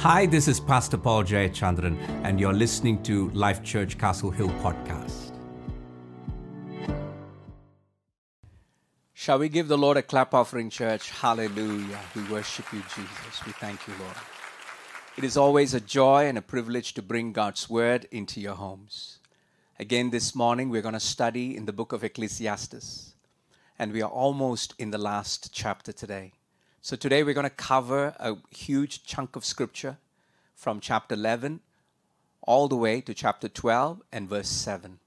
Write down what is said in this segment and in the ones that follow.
Hi, this is Pastor Paul Jayachandran, and you're listening to Life Church Castle Hill podcast. Shall we give the Lord a clap offering, church? Hallelujah. We worship you, Jesus. We thank you, Lord. It is always a joy and a privilege to bring God's word into your homes. Again, this morning, we're going to study in the book of Ecclesiastes, and we are almost in the last chapter today. So today we're going to cover a huge chunk of scripture from chapter 11 all the way to chapter 12 and verse 7.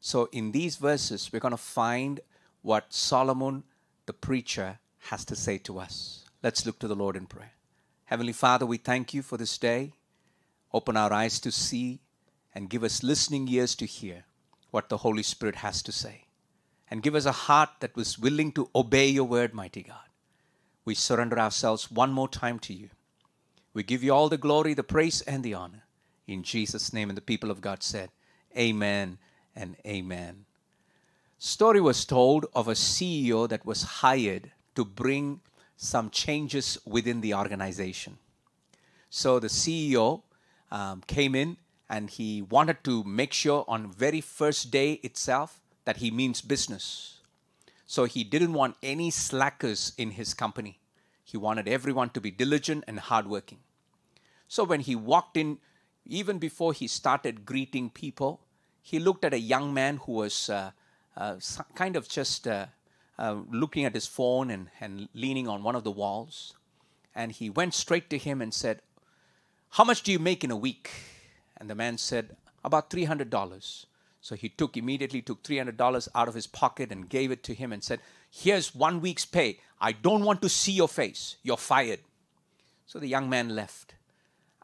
So in these verses, we're going to find what Solomon, the preacher, has to say to us. Let's look to the Lord in prayer. Heavenly Father, we thank you for this day. Open our eyes to see and give us listening ears to hear what the Holy Spirit has to say. And give us a heart that was willing to obey your word, mighty God we surrender ourselves one more time to you. We give you all the glory, the praise, and the honor. In Jesus' name, and the people of God said, Amen and Amen. Story was told of a CEO that was hired to bring some changes within the organization. So the CEO um, came in and he wanted to make sure on very first day itself that he means business so he didn't want any slackers in his company. He wanted everyone to be diligent and hardworking. So when he walked in, even before he started greeting people, he looked at a young man who was uh, uh, kind of just uh, uh, looking at his phone and, and leaning on one of the walls. And he went straight to him and said, How much do you make in a week? And the man said, About $300. So he took immediately took $300 out of his pocket and gave it to him and said, "Here's one week's pay. I don't want to see your face. You're fired." So the young man left.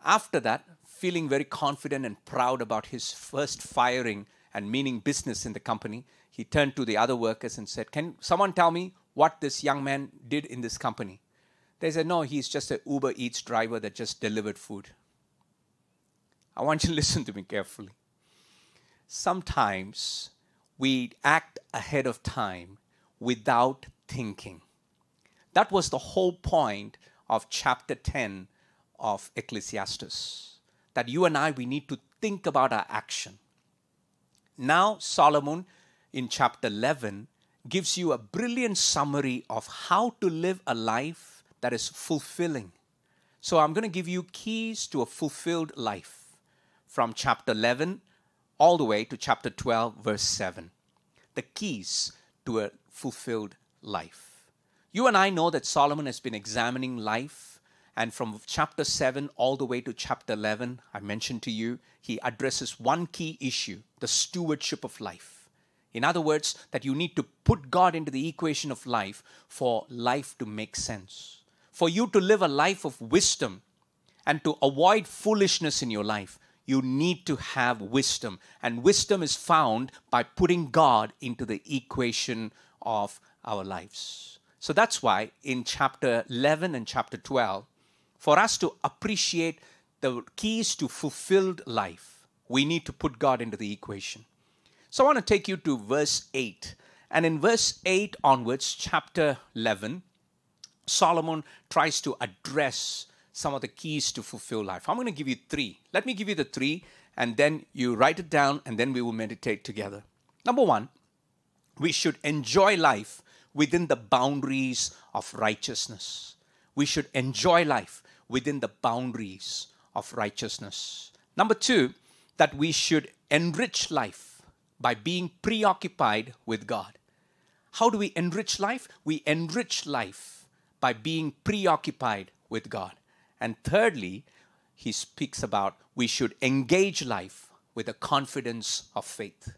After that, feeling very confident and proud about his first firing and meaning business in the company, he turned to the other workers and said, "Can someone tell me what this young man did in this company?" They said, "No, he's just an Uber Eats driver that just delivered food." I want you to listen to me carefully sometimes we act ahead of time without thinking. That was the whole point of chapter 10 of Ecclesiastes. That you and I, we need to think about our action. Now, Solomon in chapter 11 gives you a brilliant summary of how to live a life that is fulfilling. So, I'm going to give you keys to a fulfilled life from chapter 11 all the way to chapter 12, verse 7. The keys to a fulfilled life. You and I know that Solomon has been examining life, and from chapter 7 all the way to chapter 11, I mentioned to you, he addresses one key issue the stewardship of life. In other words, that you need to put God into the equation of life for life to make sense. For you to live a life of wisdom and to avoid foolishness in your life, you need to have wisdom. And wisdom is found by putting God into the equation of our lives. So that's why in chapter 11 and chapter 12, for us to appreciate the keys to fulfilled life, we need to put God into the equation. So I want to take you to verse 8. And in verse 8 onwards, chapter 11, Solomon tries to address some of the keys to fulfill life. I'm going to give you three. Let me give you the three, and then you write it down, and then we will meditate together. Number one, we should enjoy life within the boundaries of righteousness. We should enjoy life within the boundaries of righteousness. Number two, that we should enrich life by being preoccupied with God. How do we enrich life? We enrich life by being preoccupied with God. And thirdly, he speaks about we should engage life with a confidence of faith.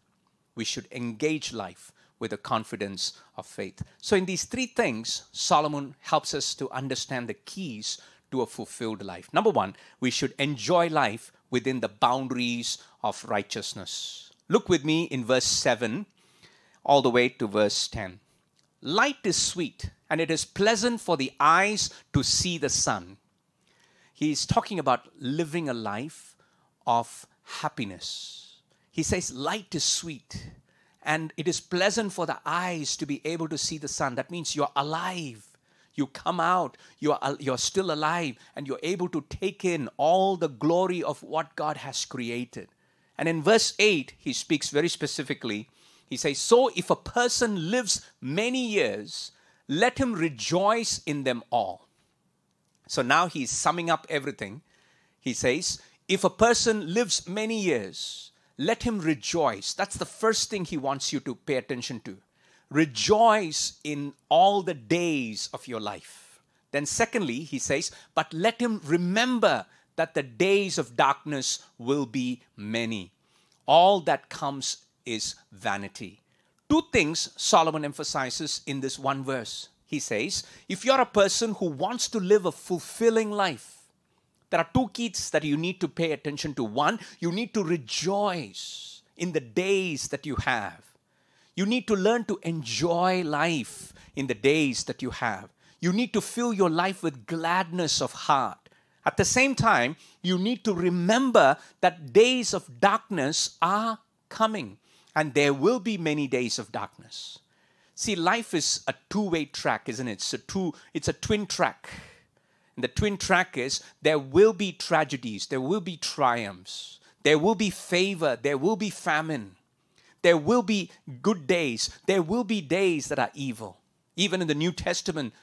We should engage life with a confidence of faith. So, in these three things, Solomon helps us to understand the keys to a fulfilled life. Number one, we should enjoy life within the boundaries of righteousness. Look with me in verse 7 all the way to verse 10. Light is sweet, and it is pleasant for the eyes to see the sun he's talking about living a life of happiness. He says, Light is sweet, and it is pleasant for the eyes to be able to see the sun. That means you're alive, You come out, you're, you're still alive, and you're able to take in all the glory of what God has created. And in verse 8, he speaks very specifically. He says, So if a person lives many years, let him rejoice in them all. So now he's summing up everything. He says, If a person lives many years, let him rejoice. That's the first thing he wants you to pay attention to. Rejoice in all the days of your life. Then, secondly, he says, But let him remember that the days of darkness will be many. All that comes is vanity. Two things Solomon emphasizes in this one verse. He says, if you're a person who wants to live a fulfilling life, there are two keys that you need to pay attention to. One, you need to rejoice in the days that you have. You need to learn to enjoy life in the days that you have. You need to fill your life with gladness of heart. At the same time, you need to remember that days of darkness are coming, and there will be many days of darkness. See, life is a two-way track, isn't it? It's a two, it's a twin track. And the twin track is there will be tragedies, there will be triumphs, there will be favor, there will be famine, there will be good days, there will be days that are evil. Even in the New Testament,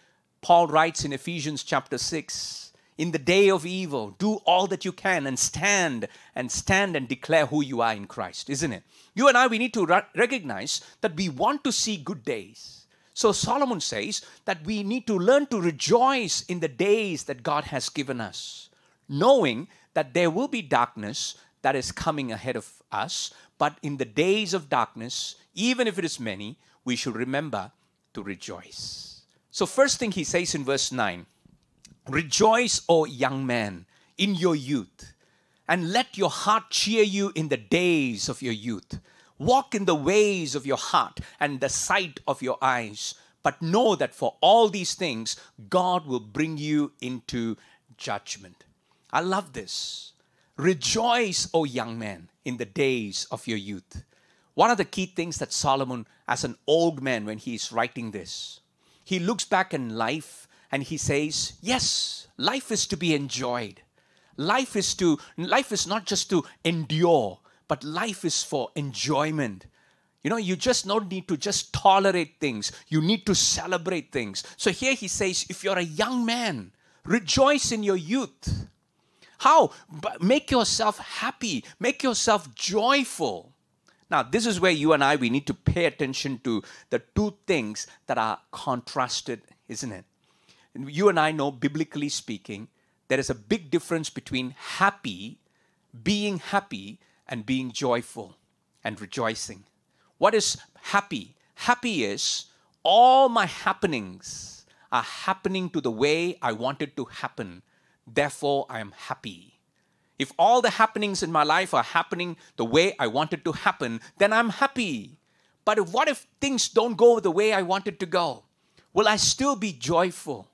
Paul writes in Ephesians chapter 6 in the day of evil, do all that you can and stand and stand and declare who you are in Christ, isn't it? You and I, we need to recognize that we want to see good days. So Solomon says that we need to learn to rejoice in the days that God has given us, knowing that there will be darkness that is coming ahead of us, but in the days of darkness, even if it is many, we should remember to rejoice. So, first thing he says in verse 9 Rejoice, O young man, in your youth, and let your heart cheer you in the days of your youth. Walk in the ways of your heart and the sight of your eyes. But know that for all these things, God will bring you into judgment. I love this. Rejoice, O young man, in the days of your youth. One of the key things that Solomon, as an old man, when he is writing this, he looks back in life and he says, Yes, life is to be enjoyed. Life is to life is not just to endure, but life is for enjoyment. You know, you just don't need to just tolerate things. You need to celebrate things. So here he says, if you're a young man, rejoice in your youth. How? Make yourself happy. Make yourself joyful. Now, this is where you and I, we need to pay attention to the two things that are contrasted, isn't it? You and I know, biblically speaking, there is a big difference between happy, being happy, and being joyful and rejoicing. What is happy? Happy is all my happenings are happening to the way I want it to happen. Therefore, I am happy. If all the happenings in my life are happening the way I want it to happen, then I'm happy. But what if things don't go the way I want it to go? Will I still be joyful?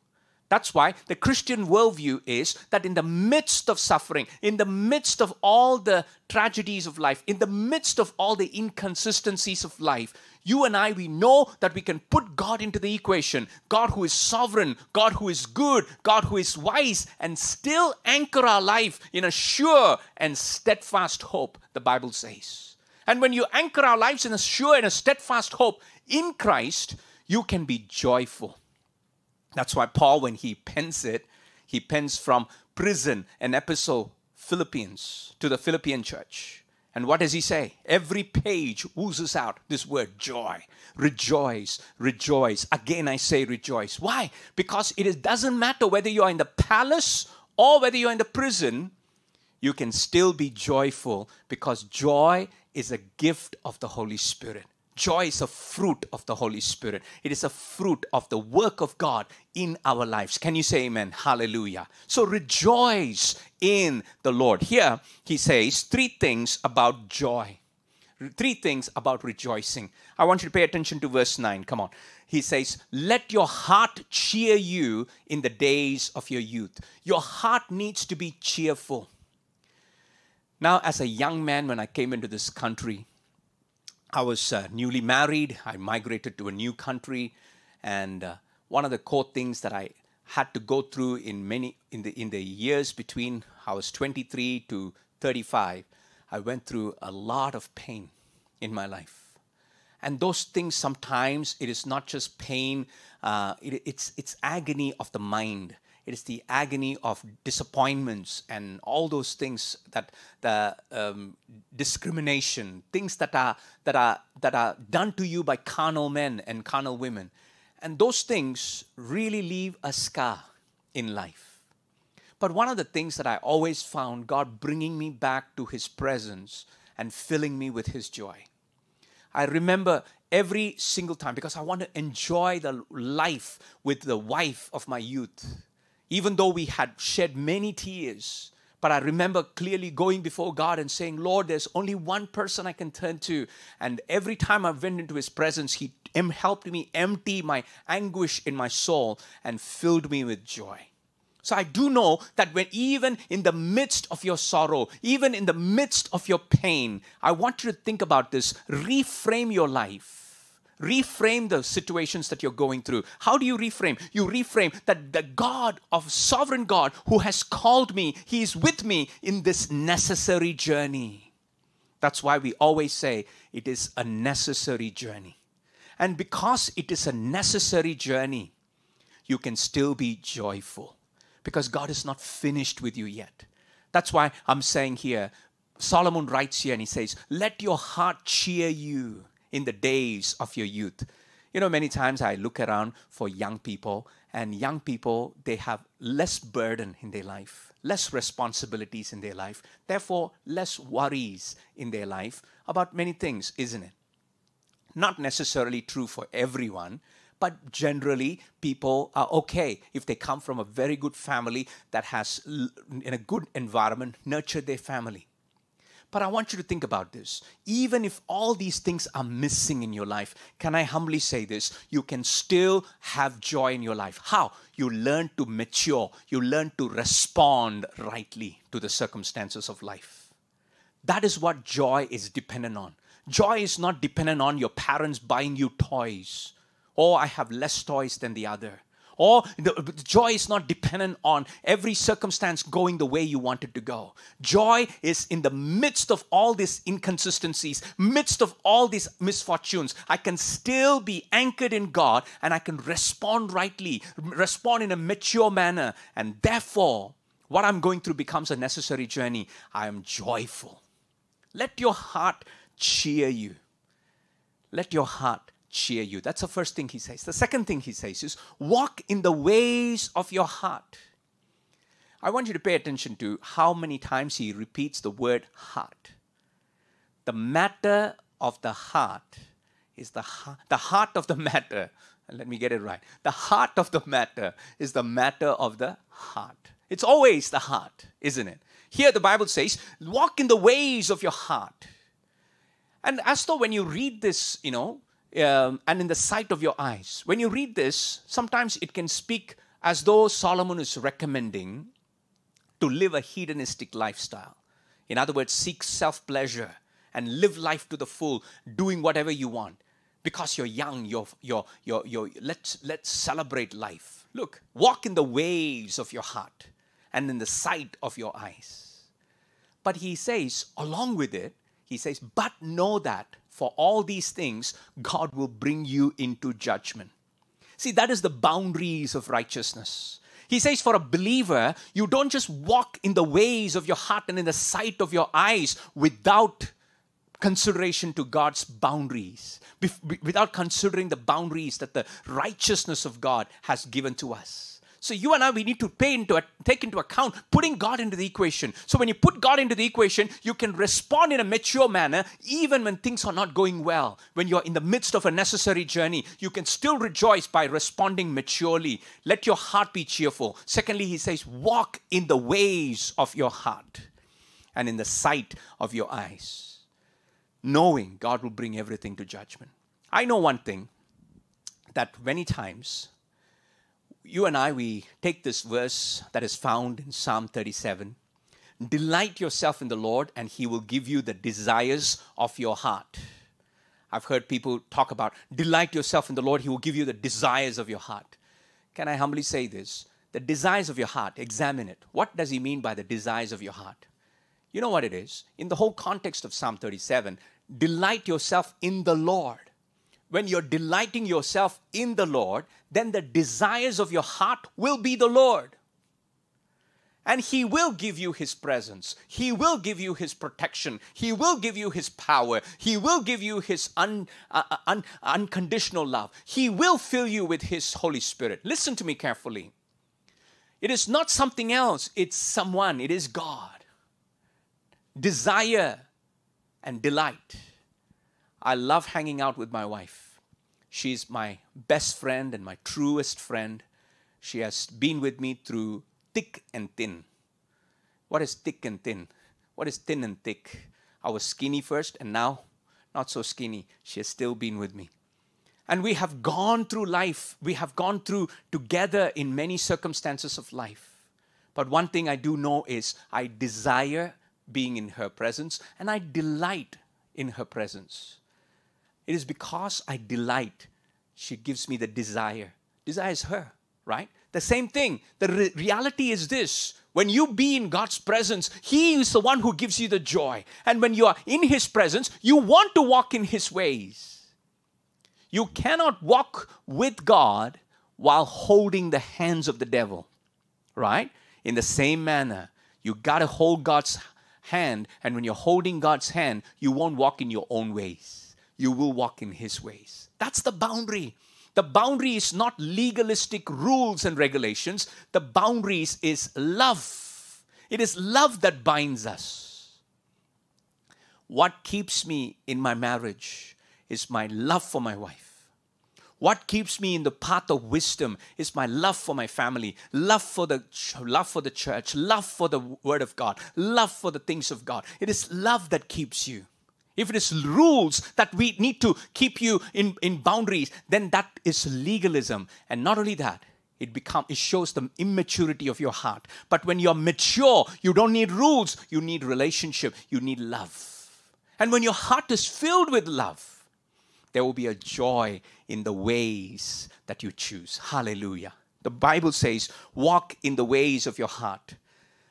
That's why the Christian worldview is that in the midst of suffering, in the midst of all the tragedies of life, in the midst of all the inconsistencies of life, you and I, we know that we can put God into the equation. God who is sovereign, God who is good, God who is wise, and still anchor our life in a sure and steadfast hope, the Bible says. And when you anchor our lives in a sure and a steadfast hope in Christ, you can be joyful. That's why Paul, when he pens it, he pens from prison an epistle, Philippians, to the Philippian church. And what does he say? Every page oozes out this word joy. Rejoice, rejoice. Again, I say rejoice. Why? Because it doesn't matter whether you're in the palace or whether you're in the prison, you can still be joyful because joy is a gift of the Holy Spirit. Joy is a fruit of the Holy Spirit. It is a fruit of the work of God in our lives. Can you say amen? Hallelujah. So rejoice in the Lord. Here he says three things about joy. Three things about rejoicing. I want you to pay attention to verse 9. Come on. He says, Let your heart cheer you in the days of your youth. Your heart needs to be cheerful. Now, as a young man, when I came into this country, I was uh, newly married. I migrated to a new country. And uh, one of the core things that I had to go through in many in the in the years between I was 23 to 35, I went through a lot of pain in my life. And those things sometimes it is not just pain, uh, it, it's it's agony of the mind. It is the agony of disappointments and all those things that the um, discrimination, things that are that are that are done to you by carnal men and carnal women, and those things really leave a scar in life. But one of the things that I always found God bringing me back to His presence and filling me with His joy. I remember every single time because I want to enjoy the life with the wife of my youth. Even though we had shed many tears, but I remember clearly going before God and saying, Lord, there's only one person I can turn to. And every time I went into His presence, He helped me empty my anguish in my soul and filled me with joy. So I do know that when even in the midst of your sorrow, even in the midst of your pain, I want you to think about this. Reframe your life. Reframe the situations that you're going through. How do you reframe? You reframe that the God of sovereign God who has called me, He is with me in this necessary journey. That's why we always say it is a necessary journey. And because it is a necessary journey, you can still be joyful because God is not finished with you yet. That's why I'm saying here, Solomon writes here and he says, Let your heart cheer you in the days of your youth. You know, many times I look around for young people, and young people, they have less burden in their life, less responsibilities in their life, therefore, less worries in their life about many things, isn't it? Not necessarily true for everyone, but generally people are okay if they come from a very good family that has in a good environment nurtured their family but i want you to think about this. Even if all these things are missing in your life can i humbly say this? You can still have joy in your life. How? You learn to mature. You learn to respond rightly to the circumstances of life. That is what joy is dependent on. Joy is not dependent on your parents buying you toys. Or I have less toys than the other. Or the, joy is not dependent on every circumstance going the way you want it to go. Joy is in the midst of all these inconsistencies, midst of all these misfortunes. I can still be anchored in God and I can respond rightly, respond in a mature manner. And therefore, what I'm going through becomes a necessary journey. I am joyful. Let your heart cheer you. Let your heart cheer you. That's the first thing he says. The second thing he says is walk in the ways of your heart. I want you to pay attention to how many times he repeats the word heart. The matter of the heart is the the heart of the matter. Let me get it right. The heart of the matter is the matter of the heart. It's always the heart, isn't it? Here the Bible says, walk in the ways of your heart. And as though when you read this, you know, um, and in the sight of your eyes. When you read this, sometimes it can speak as though Solomon is recommending to live a hedonistic lifestyle. In other words, seek self pleasure and live life to the full, doing whatever you want. Because you're young, you're, you're, you're, you're, let's, let's celebrate life. Look, walk in the ways of your heart and in the sight of your eyes. But he says, along with it, he says, but know that for all these things, God will bring you into judgment. See, that is the boundaries of righteousness. He says, for a believer, you don't just walk in the ways of your heart and in the sight of your eyes without consideration to God's boundaries, without considering the boundaries that the righteousness of God has given to us. So you and I, we need to pay into take into account putting God into the equation. So when you put God into the equation, you can respond in a mature manner even when things are not going well. When you're in the midst of a necessary journey, you can still rejoice by responding maturely. Let your heart be cheerful. Secondly, he says, walk in the ways of your heart and in the sight of your eyes, knowing God will bring everything to judgment. I know one thing that many times you and I, we take this verse that is found in Psalm 37 Delight yourself in the Lord, and He will give you the desires of your heart. I've heard people talk about delight yourself in the Lord, He will give you the desires of your heart. can I humbly say this? The desires of your heart, examine it. What does he mean by the desires of your heart? You know what it is? In the whole context of Psalm 37, delight yourself in the Lord. When you're delighting yourself in the Lord, then the desires of your heart will be the Lord. And He will give you His presence. He will give you His protection. He will give you His power. He will give you His un, uh, uh, un, unconditional love. He will fill you with His Holy Spirit. Listen to me carefully. It is not something else, it's someone, it is God. Desire and delight. I love hanging out with my wife. She's my best friend and my truest friend. She has been with me through thick and thin. What is thick and thin? What is thin and thick? I was skinny first and now not so skinny. She has still been with me. And we have gone through life. We have gone through together in many circumstances of life. But one thing I do know is I desire being in her presence and I delight in her presence. It is because I delight, she gives me the desire. Desire is her, right? The same thing. The re- reality is this when you be in God's presence, He is the one who gives you the joy. And when you are in His presence, you want to walk in His ways. You cannot walk with God while holding the hands of the devil, right? In the same manner, you got to hold God's hand. And when you're holding God's hand, you won't walk in your own ways, you will walk in His ways. That's the boundary. The boundary is not legalistic rules and regulations. The boundaries is love. It is love that binds us. What keeps me in my marriage is my love for my wife. What keeps me in the path of wisdom is my love for my family, love for the love for the church, love for the word of God, love for the things of God. It is love that keeps you. If it is rules that we need to keep you in, in boundaries, then that is legalism. And not only that, it become it shows the immaturity of your heart. But when you're mature, you don't need rules, you need relationship, you need love. And when your heart is filled with love, there will be a joy in the ways that you choose. Hallelujah. The Bible says, walk in the ways of your heart,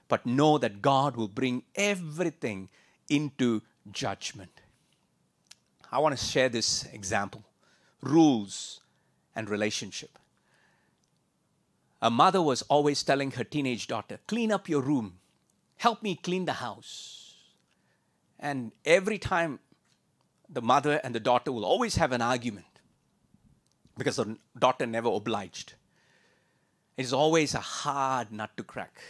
but know that God will bring everything into judgment. I want to share this example rules and relationship. A mother was always telling her teenage daughter, Clean up your room, help me clean the house. And every time the mother and the daughter will always have an argument because the daughter never obliged. It is always a hard nut to crack.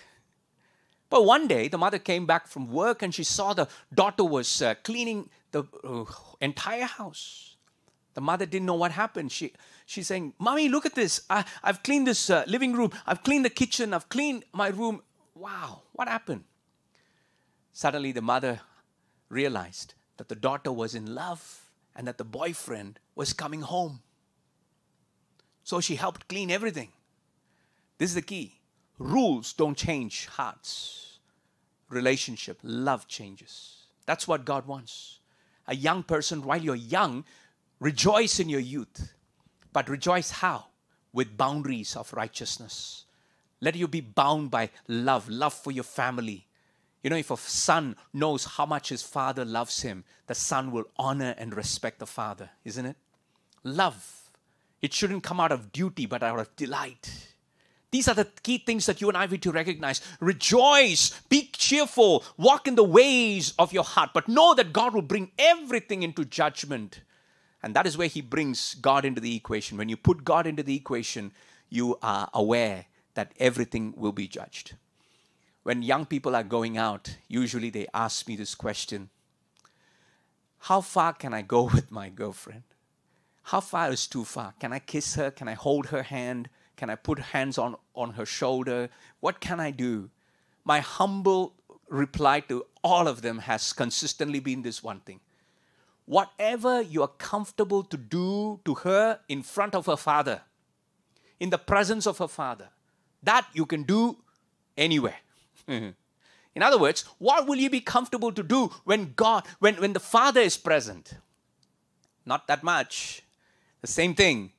But one day, the mother came back from work and she saw the daughter was uh, cleaning the uh, entire house. The mother didn't know what happened. She, she's saying, Mommy, look at this. I, have cleaned this uh, living room. I've cleaned the kitchen. I've cleaned my room. Wow, what happened? Suddenly, the mother realized that the daughter was in love and that the boyfriend was coming home. So she helped clean everything. This is the key. Rules don't change hearts relationship, love changes. That's what God wants. A young person, while you're young, rejoice in your youth. But rejoice how? With boundaries of righteousness. Let you be bound by love, love for your family. You know, if a son knows how much his father loves him, the son will honor and respect the father, isn't it? Love. It shouldn't come out of duty, but out of delight. These are the key things that you and I need to recognize. Rejoice, be cheerful, walk in the ways of your heart, but know that God will bring everything into judgment. And that is where He brings God into the equation. When you put God into the equation, you are aware that everything will be judged. When young people are going out, usually they ask me this question How far can I go with my girlfriend? How far is too far? Can I kiss her? Can I hold her hand? Can I put hands on, on her shoulder? What can I do? My humble reply to all of them has consistently been this one thing whatever you are comfortable to do to her in front of her father, in the presence of her father, that you can do anywhere. in other words, what will you be comfortable to do when God, when, when the father is present? Not that much. The same thing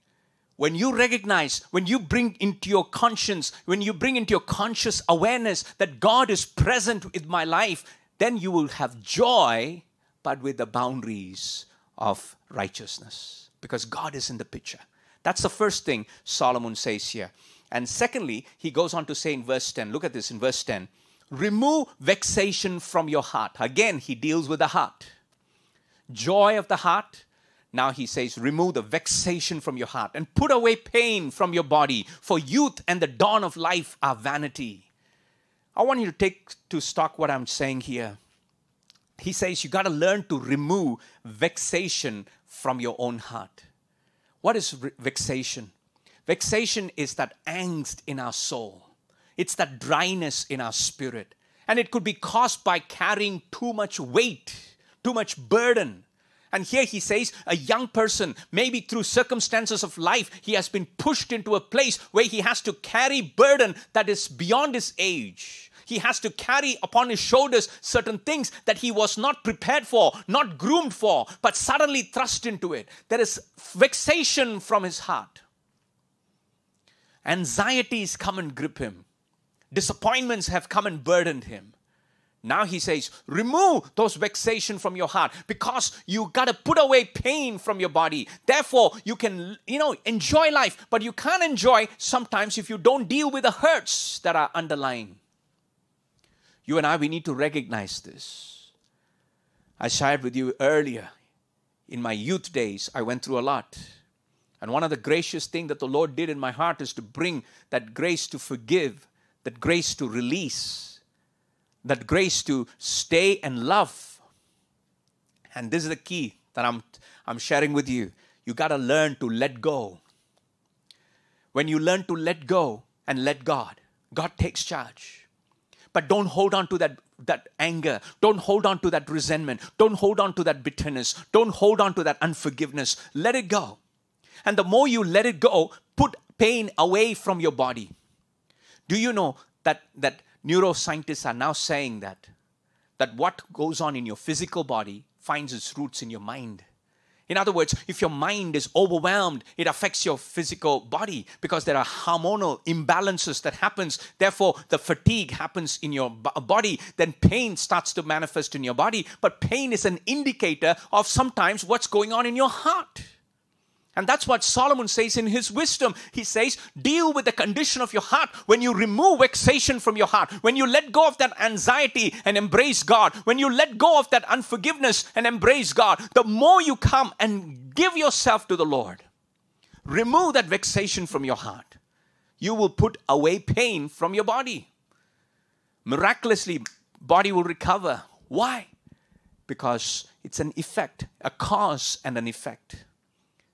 when you recognize, when you bring into your conscience, when you bring into your conscious awareness that God is present in my life, then you will have joy, but with the boundaries of righteousness because God is in the picture. That's the first thing Solomon says here. And secondly, he goes on to say in verse 10, look at this in verse 10 remove vexation from your heart. Again, he deals with the heart. Joy of the heart, now he says, remove the vexation from your heart and put away pain from your body, for youth and the dawn of life are vanity. I want you to take to stock what I'm saying here. He says you got to learn to remove vexation from your own heart. What is re- vexation? Vexation is that angst in our soul, it's that dryness in our spirit. And it could be caused by carrying too much weight, too much burden, and here he says, a young person, maybe through circumstances of life, he has been pushed into a place where he has to carry burden that is beyond his age. He has to carry upon his shoulders certain things that he was not prepared for, not groomed for, but suddenly thrust into it. There is vexation from his heart. Anxieties come and grip him. Disappointments have come and burdened him. Now he says, remove those vexation from your heart because you got to put away pain from your body. Therefore, you can, you know, enjoy life, but you can't enjoy sometimes if you don't deal with the hurts that are underlying. You and I, we need to recognize this. I shared with you earlier. In my youth days, I went through a lot. And one of the gracious things that the Lord did in my heart is to bring that grace to forgive, that grace to release that grace to stay and love. And this is the key that I'm, I'm sharing with you. You got to learn to let go. When you learn to let go and let God, God takes charge. But don't hold on to that, that anger. Don't hold on to that resentment. Don't hold on to that bitterness. Don't hold on to that unforgiveness. Let it go. And the more you let it go, put pain away from your body. Do you know that, that neuroscientists are now saying that that what goes on in your physical body finds its roots in your mind. In other words if your mind is overwhelmed it affects your physical body because there are hormonal imbalances that happens. Therefore the fatigue happens in your body. Then pain starts to manifest in your body. But pain is an indicator of sometimes what's going on in your heart and that's what Solomon says in his wisdom. He says, deal with the condition of your heart when you remove vexation from your heart, when you let go of that anxiety and embrace God, when you let go of that unforgiveness and embrace God, the more you come and give yourself to the Lord, remove that vexation from your heart, you will put away pain from your body. Miraculously, body will recover. Why? Because it's an effect, a cause and an effect.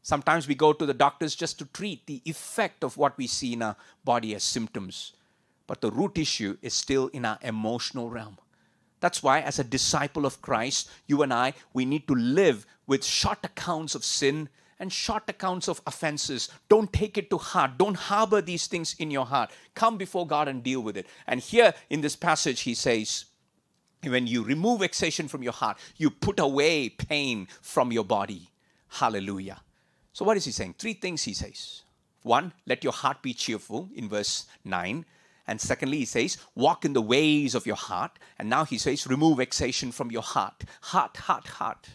Sometimes we go to the doctors just to treat the effect of what we see in our body as symptoms. But the root issue is still in our emotional realm. That's why, as a disciple of Christ, you and I, we need to live with short accounts of sin and short accounts of offenses. Don't take it to heart. Don't harbor these things in your heart. Come before God and deal with it. And here in this passage, he says, when you remove vexation from your heart, you put away pain from your body. Hallelujah. So, what is he saying? Three things he says. One, let your heart be cheerful in verse 9. And secondly, he says, walk in the ways of your heart. And now he says, remove vexation from your heart. Heart, heart, heart.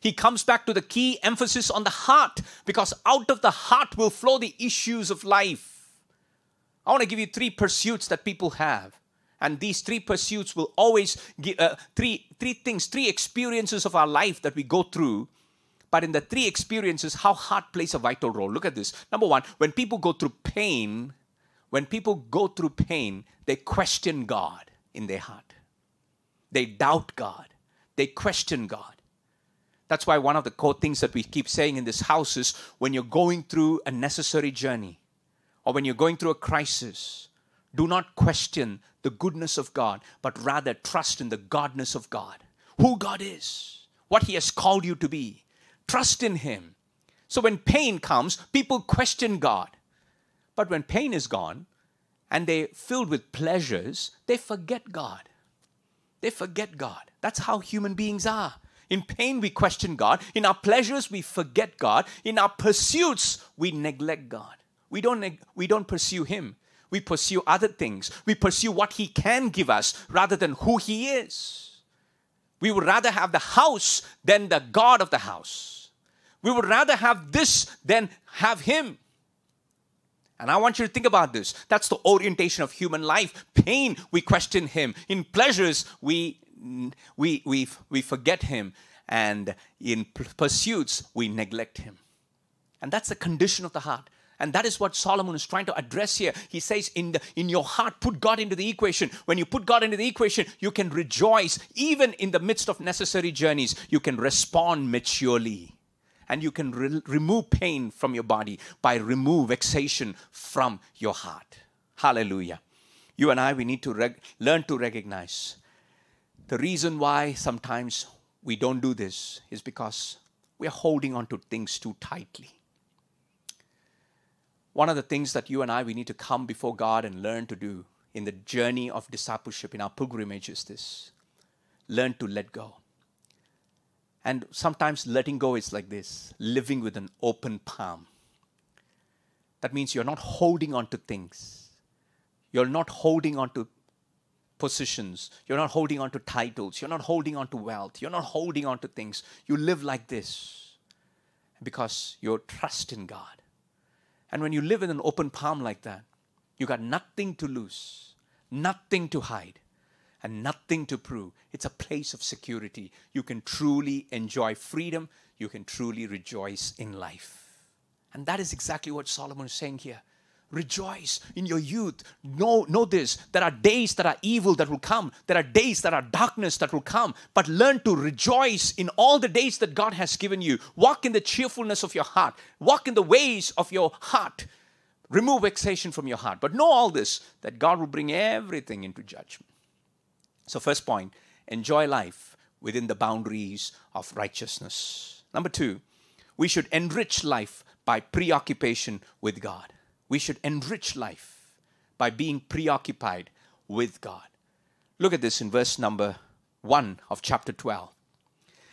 He comes back to the key emphasis on the heart because out of the heart will flow the issues of life. I want to give you three pursuits that people have. And these three pursuits will always give uh, three, three things, three experiences of our life that we go through but in the three experiences, how heart plays a vital role. Look at this. Number one, when people go through pain, when people go through pain, they question God in their heart. They doubt God. They question God. That's why one of the core things that we keep saying in this house is when you're going through a necessary journey or when you're going through a crisis, do not question the goodness of God, but rather trust in the godness of God, who God is, what He has called you to be trust in Him. So when pain comes, people question God. But when pain is gone and they're filled with pleasures, they forget God. They forget God. That's how human beings are. In pain, we question God. In our pleasures, we forget God. In our pursuits, we neglect God. We don't, neg- we don't pursue Him. We pursue other things. We pursue what He can give us rather than who He is. We would rather have the house than the God of the house. We would rather have this than have Him. And I want you to think about this. That's the orientation of human life. Pain, we question Him. In pleasures, we, we, we, we forget Him. And in pursuits, we neglect Him. And that's the condition of the heart. And that is what Solomon is trying to address here. He says, in, the, in your heart, put God into the equation. When you put God into the equation, you can rejoice. Even in the midst of necessary journeys, you can respond maturely. And you can re- remove pain from your body by remove vexation from your heart. Hallelujah. You and I, we need to reg- learn to recognize the reason why sometimes we don't do this is because we are holding on to things too tightly one of the things that you and I we need to come before God and learn to do in the journey of discipleship in our pilgrimage is this learn to let go. And sometimes letting go is like this living with an open palm. That means you're not holding on to things. You're not holding on to positions. You're not holding on to titles. You're not holding on to wealth. You're not holding on to things. You live like this because you trust in God. And when you live in an open palm like that, you got nothing to lose, nothing to hide, and nothing to prove. It's a place of security. You can truly enjoy freedom. You can truly rejoice in life. And that is exactly what Solomon is saying here. Rejoice in your youth. Know, know this. There are days that are evil that will come. There are days that are darkness that will come. But learn to rejoice in all the days that God has given you. Walk in the cheerfulness of your heart. Walk in the ways of your heart. Remove vexation from your heart. But know all this that God will bring everything into judgment. So, first point enjoy life within the boundaries of righteousness. Number two, we should enrich life by preoccupation with God we should enrich life by being preoccupied with God. Look at this in verse number 1 of chapter 12.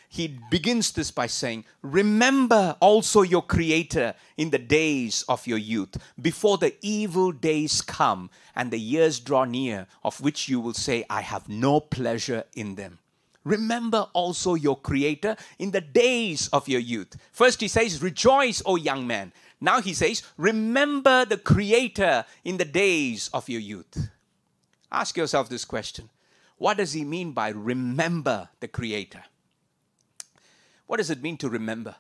He begins this by saying, Remember also your Creator in the days of your youth, before the evil days come and the years draw near, of which you will say, I have no pleasure in them. Remember also your Creator in the days of your youth. First, he says, Rejoice, O young man. Now he says, Remember the Creator in the days of your youth. Ask yourself this question What does he mean by remember the Creator? What does it mean to remember?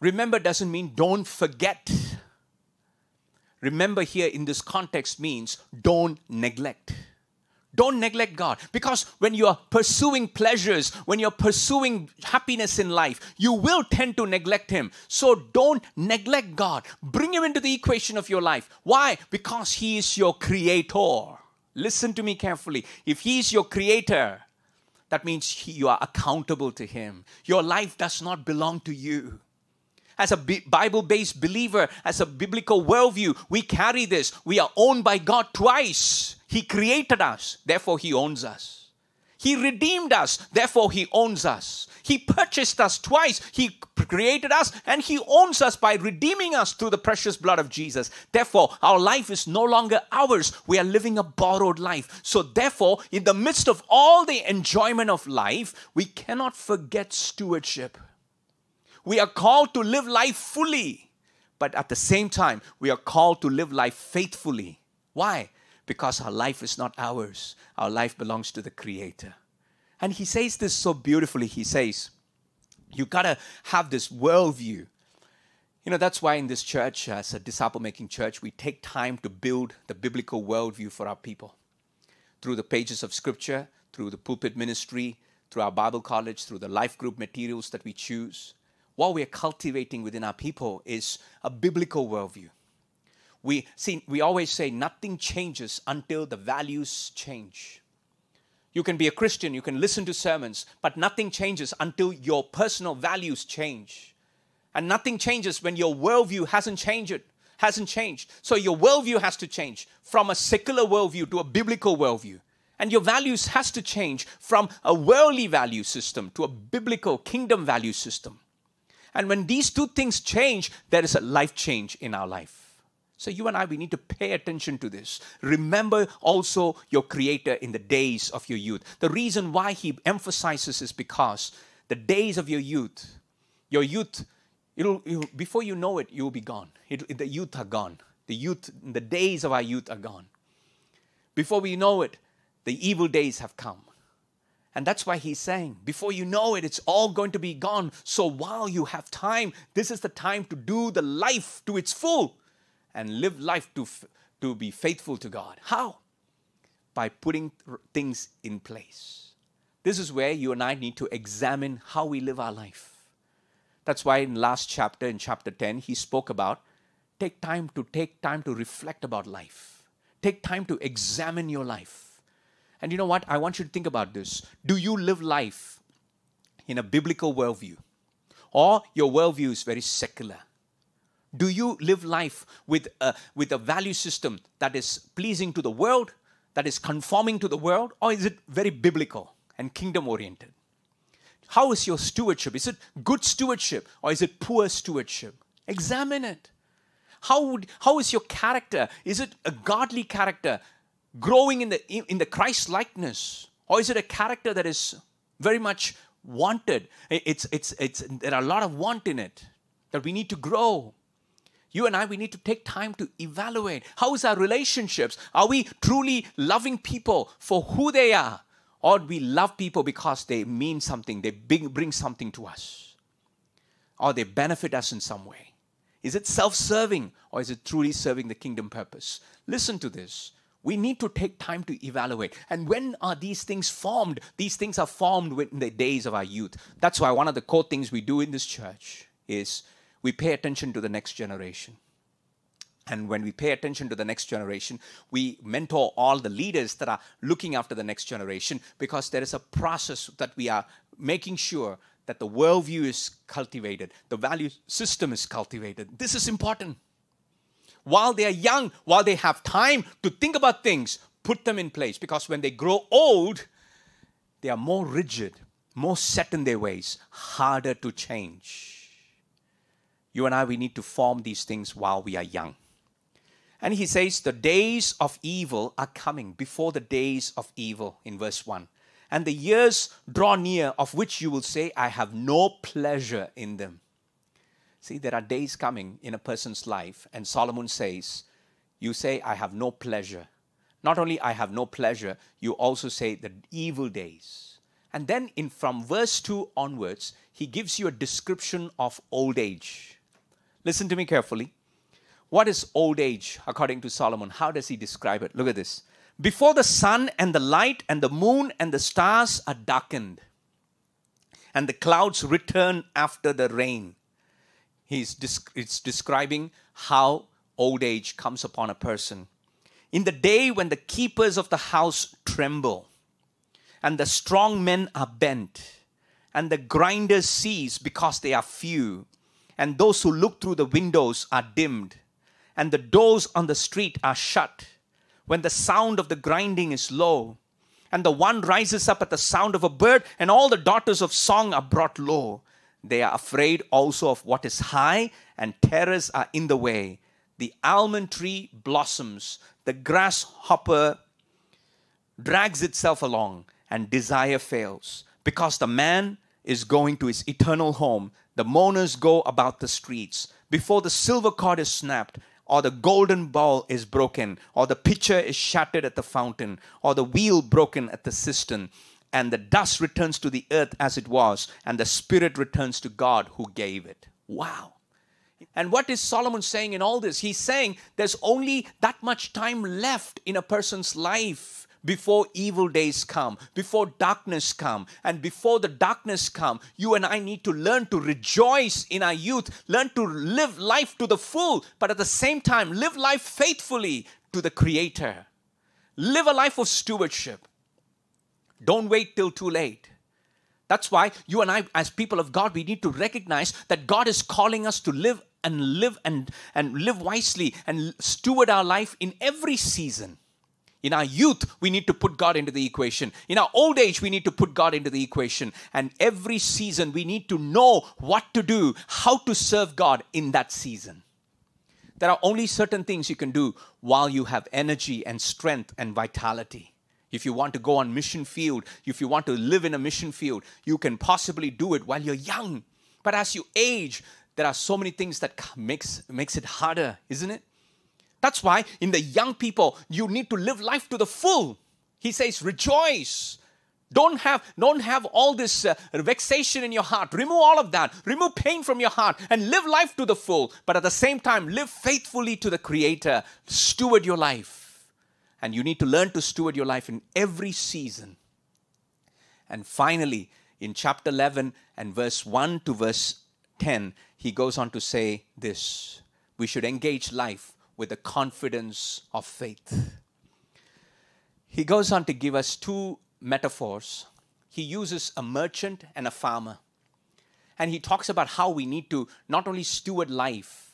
Remember doesn't mean don't forget. Remember here in this context means don't neglect. Don't neglect God. Because when you are pursuing pleasures, when you're pursuing happiness in life, you will tend to neglect Him. So don't neglect God. Bring Him into the equation of your life. Why? Because He is your creator. Listen to me carefully. If He is your creator, that means you are accountable to Him. Your life does not belong to you as a Bible based believer, as a biblical worldview, we carry this. We are owned by God twice. He created us, therefore, He owns us. He redeemed us, therefore, He owns us. He purchased us twice. He created us and He owns us by redeeming us through the precious blood of Jesus. Therefore, our life is no longer ours. We are living a borrowed life. So, therefore, in the midst of all the enjoyment of life, we cannot forget stewardship. We are called to live life fully, but at the same time, we are called to live life faithfully. Why? Because our life is not ours, our life belongs to the Creator. And he says this so beautifully. He says, You gotta have this worldview. You know, that's why in this church, as a disciple making church, we take time to build the biblical worldview for our people. Through the pages of Scripture, through the pulpit ministry, through our Bible college, through the life group materials that we choose what we are cultivating within our people is a biblical worldview. We see, we always say nothing changes until the values change. You can be a Christian, you can listen to sermons, but nothing changes until your personal values change. And nothing changes when your worldview hasn't changed. Hasn't changed. So your worldview has to change from a secular worldview to a biblical worldview. and your values has to change from a worldly value system to a biblical kingdom value system and when these two things change there is a life change in our life. So you and i we need to pay attention to this. Remember also your creator in the days of your youth. The reason why he emphasizes is because the days of your youth your youth it'll, it'll before you know it you'll be gone. It, the youth are gone. The youth the days of our youth are gone. Before we know it the evil days have come. And that's why he's saying, before you know it, it's all going to be gone. So while you have time, this is the time to do the life to its full and live life to, to be faithful to God. How? By putting things in place. This is where you and I need to examine how we live our life. That's why in last chapter, in chapter 10, he spoke about take time to take time to reflect about life. Take time to examine your life and you know what? I want you to think about this. Do you live life in a biblical worldview? Or your worldview is very secular? Do you live life with a, with a value system that is pleasing to the world, that is conforming to the world, or is it very biblical and kingdom oriented? How is your stewardship? Is it good stewardship or is it poor stewardship? Examine it. How, would, how is your character? Is it a godly character growing in the in the Christ likeness, or is it a character that is very much wanted? It's it's it's there are a lot of want in it that we need to grow. You and I, we need to take time to evaluate. How is our relationships? Are we truly loving people for who they are? Or we love people because they mean something, they bring something to us, or they benefit us in some way? Is it self serving or is it truly serving the kingdom purpose? Listen to this we need to take time to evaluate. And when are these things formed? These things are formed in the days of our youth. That's why one of the core things we do in this church is we pay attention to the next generation. And when we pay attention to the next generation, we mentor all the leaders that are looking after the next generation because there is a process that we are making sure that the worldview is cultivated, the value system is cultivated. This is important while they are young, while they have time to think about things, put them in place. Because when they grow old, they are more rigid, more set in their ways, harder to change. You and I, we need to form these things while we are young. And he says, The days of evil are coming before the days of evil, in verse 1. And the years draw near, of which you will say, I have no pleasure in them. See, there are days coming in a person's life, and Solomon says, You say, I have no pleasure. Not only I have no pleasure, you also say the evil days. And then in from verse 2 onwards, he gives you a description of old age. Listen to me carefully. What is old age according to Solomon? How does he describe it? Look at this. Before the sun and the light and the moon and the stars are darkened, and the clouds return after the rain, He's it's describing how old age comes upon a person. In the day when the keepers of the house tremble, and the strong men are bent, and the grinders cease because they are few, and those who look through the windows are dimmed, and the doors on the street are shut, when the sound of the grinding is low, and the one rises up at the sound of a bird, and all the daughters of song are brought low, they are afraid also of what is high, and terrors are in the way. The almond tree blossoms, the grasshopper drags itself along, and desire fails. Because the man is going to his eternal home, the mourners go about the streets. Before the silver cord is snapped, or the golden bowl is broken, or the pitcher is shattered at the fountain, or the wheel broken at the cistern, and the dust returns to the earth as it was, and the spirit returns to God who gave it. Wow. And what is Solomon saying in all this? He's saying there's only that much time left in a person's life before evil days come, before darkness come. And before the darkness come, you and I need to learn to rejoice in our youth, learn to live life to the full, but at the same time, live life faithfully to the Creator. Live a life of stewardship. Don't wait till too late. That's why you and I, as people of God, we need to recognize that God is calling us to live and live and, and live wisely and steward our life in every season. In our youth, we need to put God into the equation. In our old age, we need to put God into the equation. And every season, we need to know what to do, how to serve God in that season. There are only certain things you can do while you have energy and strength and vitality. If you want to go on mission field, if you want to live in a mission field, you can possibly do it while you're young. But as you age, there are so many things that makes makes it harder, isn't it? That's why in the young people, you need to live life to the full. He says, rejoice. Don't have, don't have all this uh, vexation in your heart. Remove all of that. Remove pain from your heart and live life to the full. But at the same time, live faithfully to the Creator. Steward your life. And you need to learn to steward your life in every season. And finally, in chapter 11 and verse 1 to verse 10, he goes on to say this We should engage life with the confidence of faith. He goes on to give us two metaphors. He uses a merchant and a farmer. And he talks about how we need to not only steward life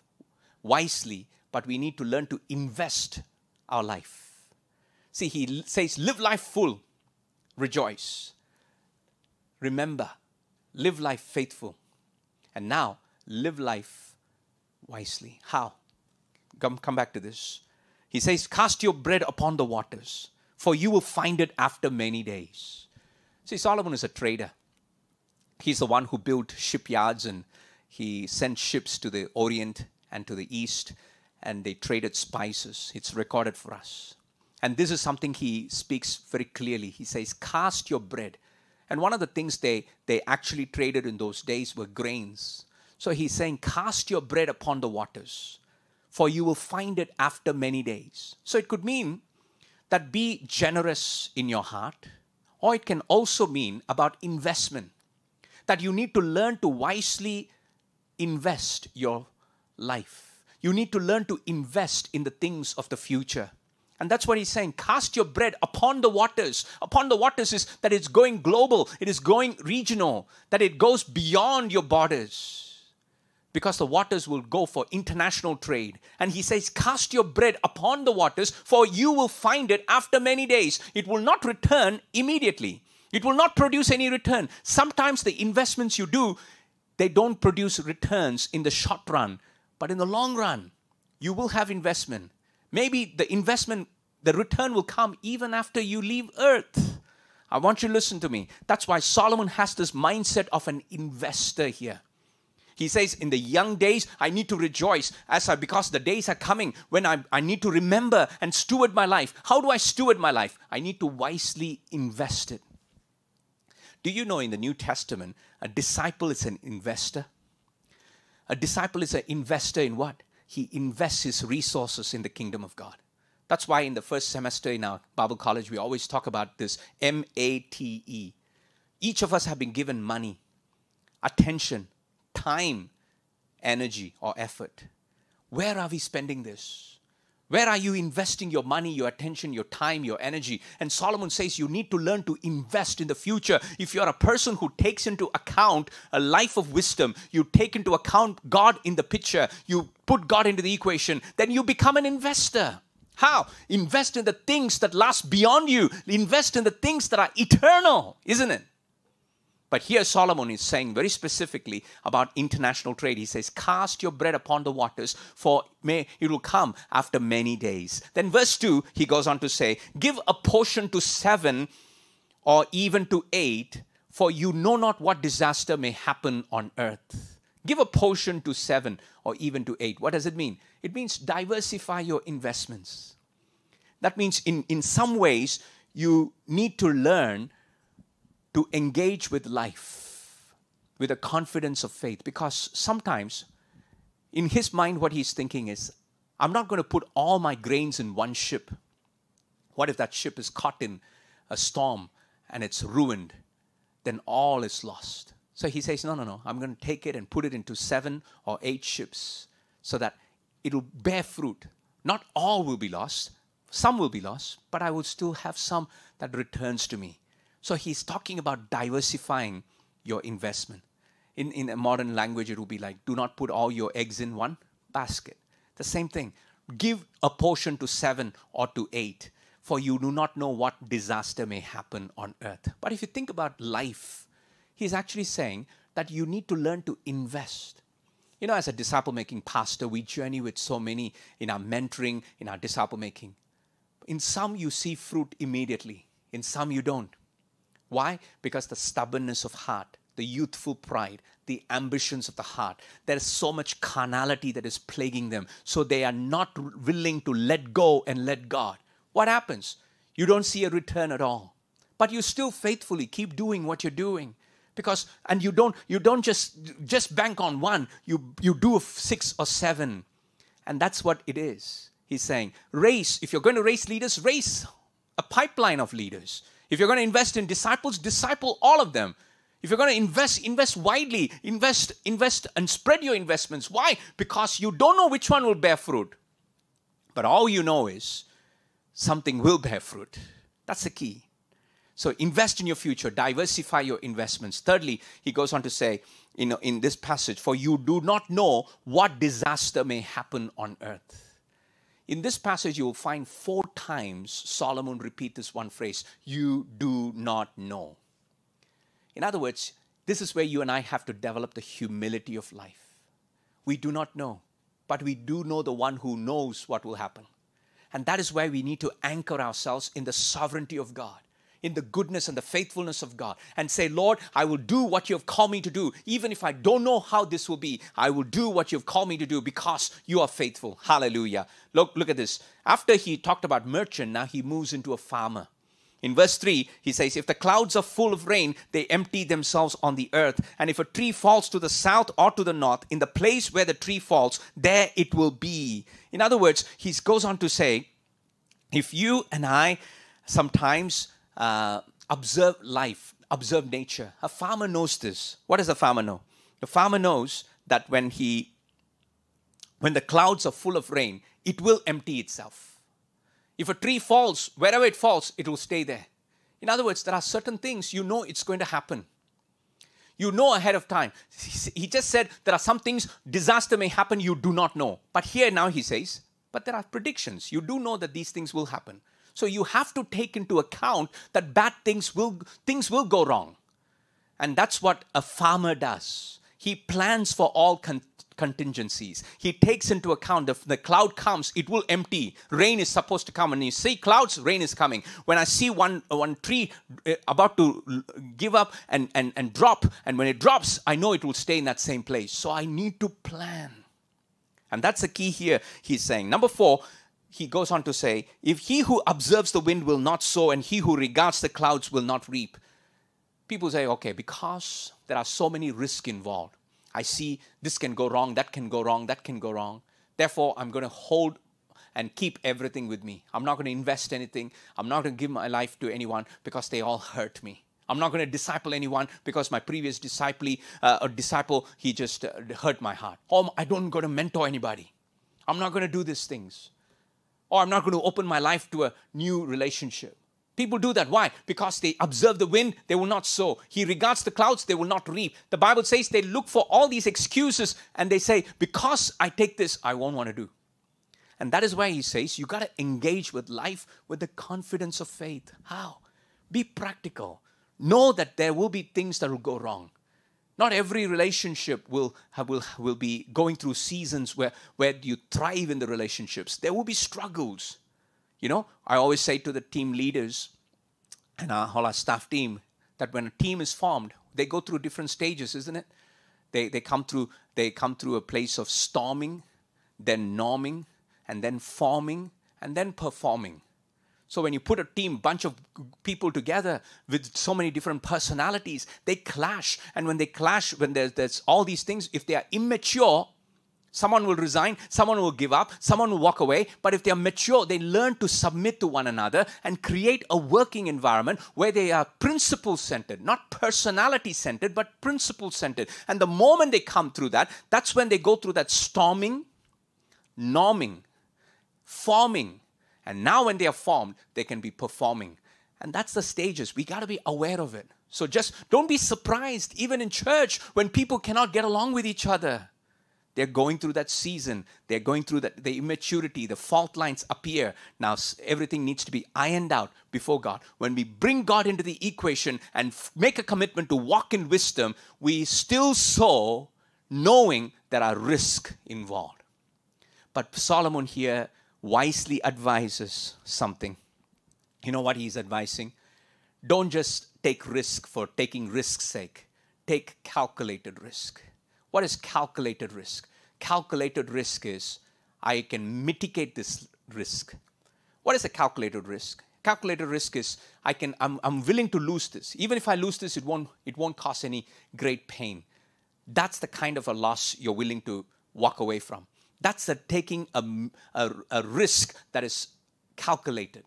wisely, but we need to learn to invest our life. See, he says, live life full, rejoice. Remember, live life faithful. And now, live life wisely. How? Come, come back to this. He says, Cast your bread upon the waters, for you will find it after many days. See, Solomon is a trader. He's the one who built shipyards and he sent ships to the Orient and to the East, and they traded spices. It's recorded for us. And this is something he speaks very clearly. He says, Cast your bread. And one of the things they, they actually traded in those days were grains. So he's saying, Cast your bread upon the waters for you will find it after many days. So it could mean that be generous in your heart, or it can also mean about investment, that you need to learn to wisely invest your life. You need to learn to invest in the things of the future. And that's what he's saying. Cast your bread upon the waters. Upon the waters is that it's going global, it is going regional, that it goes beyond your borders because the waters will go for international trade. And he says, Cast your bread upon the waters, for you will find it after many days. It will not return immediately, it will not produce any return. Sometimes the investments you do, they don't produce returns in the short run, but in the long run, you will have investment. Maybe the investment, the return will come even after you leave earth. I want you to listen to me. That's why Solomon has this mindset of an investor here. He says, In the young days, I need to rejoice as I, because the days are coming when I, I need to remember and steward my life. How do I steward my life? I need to wisely invest it. Do you know in the New Testament, a disciple is an investor? A disciple is an investor in what? He invests his resources in the kingdom of God. That's why in the first semester in our Bible college, we always talk about this M A T E. Each of us have been given money, attention, time, energy, or effort. Where are we spending this? Where are you investing your money, your attention, your time, your energy? And Solomon says you need to learn to invest in the future. If you're a person who takes into account a life of wisdom, you take into account God in the picture, you put God into the equation, then you become an investor. How? Invest in the things that last beyond you, invest in the things that are eternal, isn't it? But here Solomon is saying very specifically about international trade. He says, Cast your bread upon the waters, for may it will come after many days. Then verse 2, he goes on to say, Give a portion to seven or even to eight, for you know not what disaster may happen on earth. Give a portion to seven or even to eight. What does it mean? It means diversify your investments. That means in, in some ways, you need to learn to engage with life with a confidence of faith. Because sometimes in his mind what he's thinking is i'm not going to put all my grains in one ship. What if that ship is caught in a storm and it's ruined? Then all is lost. So he says no no no. I'm going to take it and put it into seven or eight ships so that it'll bear fruit. Not all will be lost. Some will be lost but i will still have some that returns to me so he's talking about diversifying your investment. In, in a modern language, it would be like, do not put all your eggs in one basket. The same thing. Give a portion to seven or to eight. for you do not know what disaster may happen on earth. But if you think about life, he's actually saying that you need to learn to invest. You know, as a disciple making pastor, we journey with so many in our mentoring, in our disciple making. In some, you see fruit immediately, in some, you don't. Why? Because the stubbornness of heart, the youthful pride, the ambitions of the heart. There is so much carnality that is plaguing them. So they are not willing to let go and let God. What happens? You don't see a return at all. But you still faithfully keep doing what you're doing because and you don't you don't just just bank on one you you do six or seven and that's what it is he's saying race if you're going to raise leaders raise a pipeline of leaders if you're going to invest in disciples disciple all of them. If you're going to invest invest widely invest invest and spread your investments. Why? Because you don't know which one will bear fruit. But all you know is something will bear fruit. That's the key. So invest in your future, diversify your investments. Thirdly, he goes on to say in, in this passage, for you do not know what disaster may happen on earth. In this passage, you will find four times Solomon repeat this one phrase, you do not know. In other words, this is where you and I have to develop the humility of life. We do not know, but we do know the one who knows what will happen. And that is where we need to anchor ourselves in the sovereignty of God in the goodness and the faithfulness of God and say, Lord, I will do what you have called me to do. Even if I don't know how this will be, I will do what you have called me to do because you are faithful. Hallelujah. Look, look at this. After he talked about merchant, now he moves into a farmer. In verse 3, he says, If the clouds are full of rain, they empty themselves on the earth. And if a tree falls to the south or to the north, in the place where the tree falls, there it will be. In other words, he goes on to say, If you and I sometimes uh, observe life, observe nature. A farmer knows this. What does a farmer know? The farmer knows that when he, when the clouds are full of rain, it will empty itself. If a tree falls, wherever it falls, it will stay there. In other words, there are certain things you know it's going to happen. You know ahead of time. He just said there are some things, disaster may happen, you do not know. But here now he says, but there are predictions. You do know that these things will happen. So you have to take into account that bad things will things will go wrong. And that's what a farmer does. He plans for all con- contingencies. He takes into account if the cloud comes, it will empty. Rain is supposed to come. When you see clouds, rain is coming. When I see one, one tree uh, about to give up and, and, and drop, and when it drops, I know it will stay in that same place. So I need to plan. And that's the key here, he's saying. Number four, he goes on to say, If he who observes the wind will not sow, and he who regards the clouds will not reap. People say, okay, because there are so many risks involved. I see this can go wrong, that can go wrong, that can go wrong. Therefore, I'm going to hold and keep everything with me. I'm not going to invest anything. I'm not going to give my life to anyone because they all hurt me. I'm not going to disciple anyone because my previous disciple, uh, or disciple, he just uh, hurt my heart. Or I don't go to mentor anybody. I'm not going to do these things or I'm not going to open my life to a new relationship. People do that. Why? Because they observe the wind, they will not sow. He regards the clouds, they will not reap. The Bible says they look for all these excuses and they say, Because I take this, I won't want to do. And that is why he says you got to engage with life with the confidence of faith. How? Be practical. Know that there will be things that will go wrong. Not every relationship will, will, will be going through seasons where, where you thrive in the relationships. There will be struggles. You know, I always say to the team leaders and our, all our staff team that when a team is formed, they go through different stages, isn't it? They, they, come through, they come through a place of storming, then norming, and then forming, and then performing. So when you put a team, bunch of people together with so many different personalities, they clash. And when they clash, when there's, there's all these things, if they are immature, someone will resign, someone will give up, someone will walk away. But if they are mature, they learn to submit to one another and create a working environment where they are principle centered, not personality centered, but principle centered. And the moment they come through that, that's when they go through that storming, norming, forming, and now, when they are formed, they can be performing. And that's the stages. We got to be aware of it. So just don't be surprised, even in church, when people cannot get along with each other. They're going through that season. They're going through that the immaturity. The fault lines appear. Now everything needs to be ironed out before God. When we bring God into the equation and f- make a commitment to walk in wisdom, we still sow knowing there are risk involved. But Solomon here wisely advises something. You know what he's advising? Don't just take risk for taking risk's sake. Take calculated risk what is calculated risk? Calculated risk is I can mitigate this risk. What is a calculated risk? Calculated risk is I can I'm, I'm willing to lose this. Even if I lose this, it won't it won't cause any great pain. That's the kind of a loss you're willing to walk away from. That's the taking a, a, a risk that is calculated.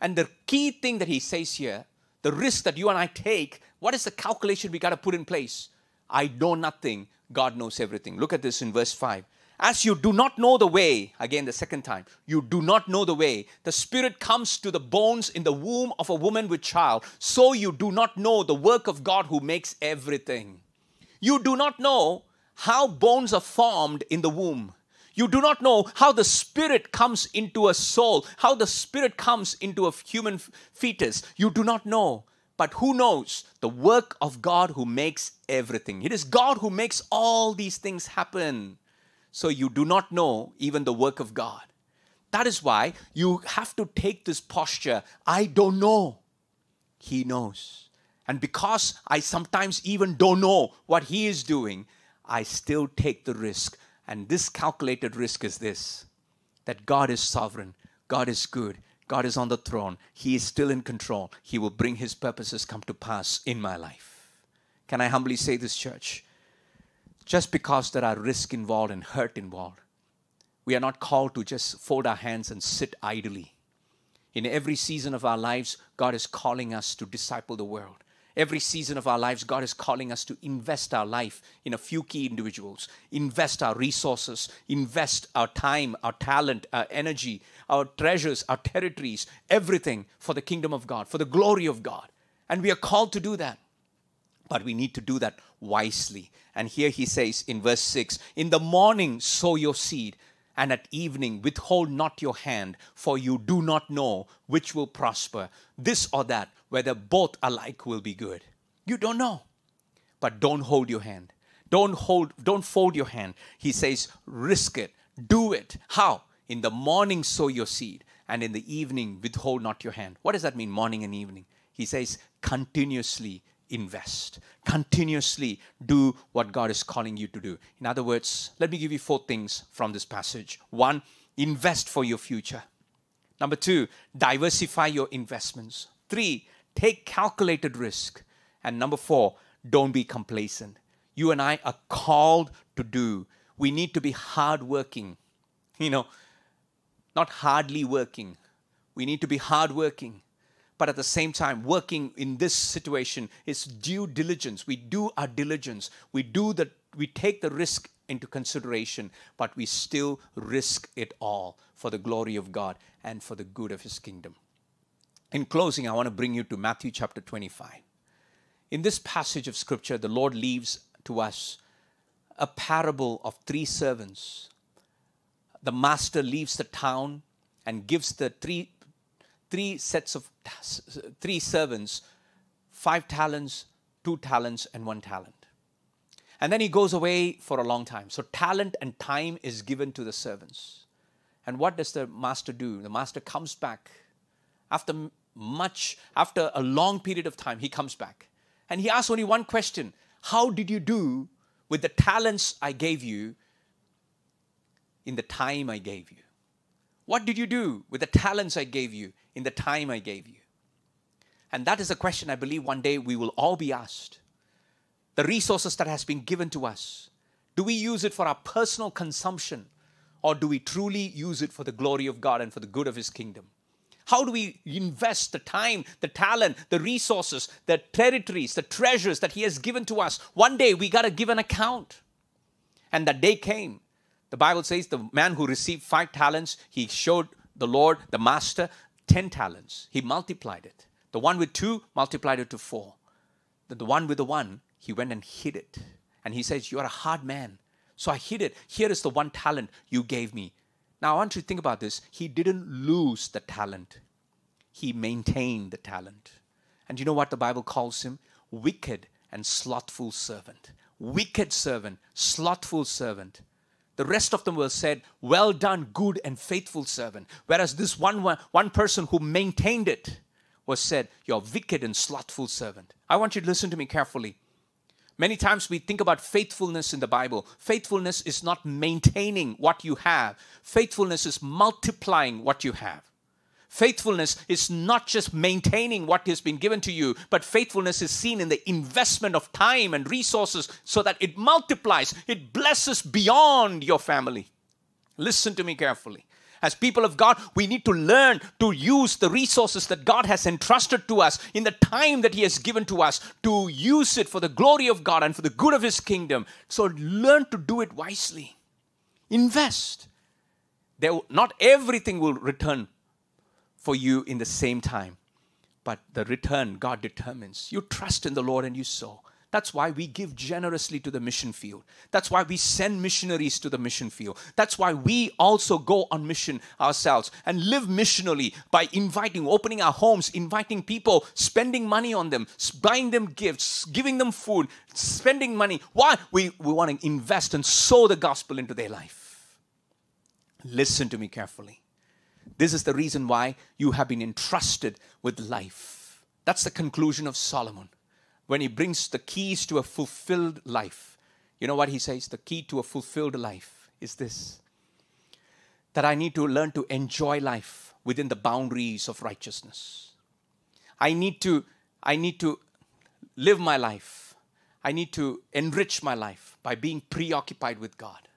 And the key thing that he says here, the risk that you and I take, what is the calculation we got to put in place? I know nothing, God knows everything. Look at this in verse 5. As you do not know the way, again the second time, you do not know the way, the Spirit comes to the bones in the womb of a woman with child, so you do not know the work of God who makes everything. You do not know how bones are formed in the womb. You do not know how the spirit comes into a soul, how the spirit comes into a human fetus. You do not know. But who knows the work of God who makes everything? It is God who makes all these things happen. So you do not know even the work of God. That is why you have to take this posture I don't know. He knows. And because I sometimes even don't know what He is doing, I still take the risk. And this calculated risk is this that God is sovereign, God is good, God is on the throne. He is still in control. He will bring His purposes come to pass in my life. Can I humbly say this, church? Just because there are risk involved and hurt involved, we are not called to just fold our hands and sit idly. In every season of our lives, God is calling us to disciple the world. Every season of our lives, God is calling us to invest our life in a few key individuals, invest our resources, invest our time, our talent, our energy, our treasures, our territories, everything for the kingdom of God, for the glory of God. And we are called to do that. But we need to do that wisely. And here he says in verse 6 In the morning, sow your seed and at evening withhold not your hand, for you do not know which will prosper, this or that, whether both alike will be good. You don't know. But don't hold your hand. Don't hold, don't fold your hand. He says, risk it, do it. How? In the morning sow your seed, and in the evening withhold not your hand. What does that mean, morning and evening? He says, continuously invest. Continuously do what God is calling you to do. In other words, let me give you four things from this passage. One, invest for your future. Number two, diversify your investments. Three, take calculated risk. And number four, don't be complacent. You and I are called to do. We need to be hardworking. You know, not hardly working. We need to be hardworking but at the same time working in this situation is due diligence. We do our diligence. We do the we take the risk into consideration but we still risk it all for the glory of god and for the good of his kingdom. In closing i want to bring you to matthew chapter 25 in this passage of scripture the lord leaves to us a parable of three servants. The master leaves the town and gives the three three sets of three servants five talents, two talents, and one talent. And then he goes away for a long time. So, talent and time is given to the servants. And what does the master do? The master comes back after much, after a long period of time, he comes back. And he asks only one question How did you do with the talents I gave you in the time I gave you? What did you do with the talents I gave you in the time I gave you? And that is a question I believe one day we will all be asked. The resources that has been given to us, do we use it for our personal consumption or do we truly use it for the glory of God and for the good of his kingdom? How do we invest the time, the talent, the resources, the territories, the treasures that he has given to us? One day we got to give an account. And that day came the Bible says the man who received five talents, he showed the Lord, the master, 10 talents. He multiplied it. The one with two multiplied it to four. The, the one with the one, he went and hid it. And he says, You are a hard man. So I hid it. Here is the one talent you gave me. Now I want you to think about this. He didn't lose the talent, he maintained the talent. And you know what the Bible calls him? Wicked and slothful servant. Wicked servant, slothful servant. The rest of them were said, Well done, good and faithful servant. Whereas this one, one, one person who maintained it was said, You're wicked and slothful servant. I want you to listen to me carefully. Many times we think about faithfulness in the Bible. Faithfulness is not maintaining what you have, faithfulness is multiplying what you have. Faithfulness is not just maintaining what has been given to you, but faithfulness is seen in the investment of time and resources so that it multiplies, it blesses beyond your family. Listen to me carefully. As people of God, we need to learn to use the resources that God has entrusted to us in the time that He has given to us to use it for the glory of God and for the good of His kingdom. So learn to do it wisely. Invest. There, not everything will return for you in the same time. But the return God determines. You trust in the Lord and you sow. That's why we give generously to the mission field. That's why we send missionaries to the mission field. That's why we also go on mission ourselves and live missionally by inviting, opening our homes, inviting people, spending money on them, buying them gifts, giving them food, spending money. Why? We, we want to invest and sow the gospel into their life. Listen to me carefully. This is the reason why you have been entrusted with life. That's the conclusion of Solomon when he brings the keys to a fulfilled life. You know what he says? The key to a fulfilled life is this that I need to learn to enjoy life within the boundaries of righteousness. I need to, I need to live my life. I need to enrich my life by being preoccupied with God.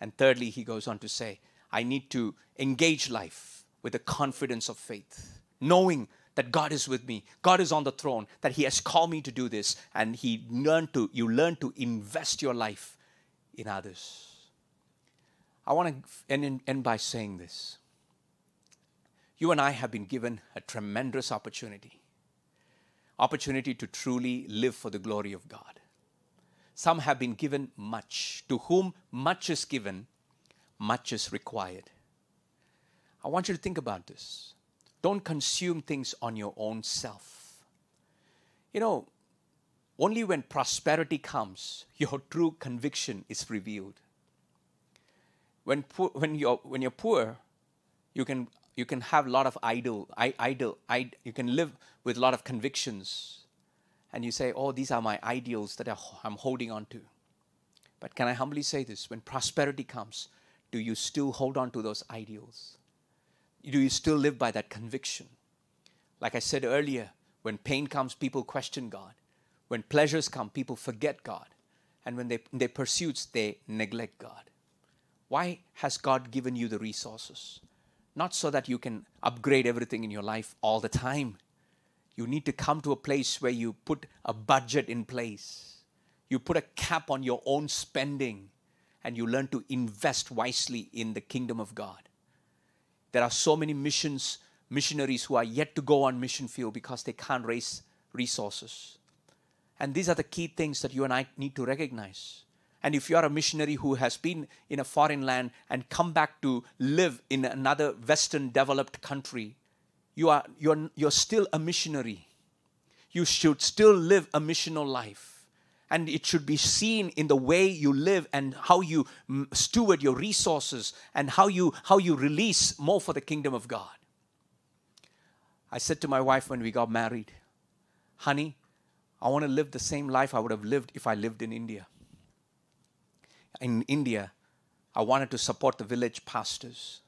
And thirdly, he goes on to say, I need to engage life with the confidence of faith, knowing that God is with me, God is on the throne, that He has called me to do this, and He learn to you learn to invest your life in others. I want to end, end by saying this. You and I have been given a tremendous opportunity. Opportunity to truly live for the glory of God. Some have been given much. To whom much is given, much is required. I want you to think about this. Don't consume things on your own self. You know, only when prosperity comes, your true conviction is revealed. When, poor, when, you're, when you're poor, you can, you can have a lot of idle, idle, idle, you can live with a lot of convictions. And you say, oh, these are my ideals that I'm holding on to. But can I humbly say this? When prosperity comes, do you still hold on to those ideals? Do you still live by that conviction? Like I said earlier, when pain comes, people question God. When pleasures come, people forget God. And when they, their pursuits, they neglect God. Why has God given you the resources? Not so that you can upgrade everything in your life all the time. You need to come to a place where you put a budget in place. You put a cap on your own spending and you learn to invest wisely in the kingdom of God. There are so many missions, missionaries who are yet to go on mission field because they can't raise resources. And these are the key things that you and I need to recognize. And if you are a missionary who has been in a foreign land and come back to live in another Western developed country, you are you're, you're still a missionary. You should still live a missional life and it should be seen in the way you live and how you mm, steward your resources and how you how you release more for the kingdom of god. I said to my wife when we got married honey i want to live the same life i would have lived if i lived in india. In india i wanted to support the village pastors.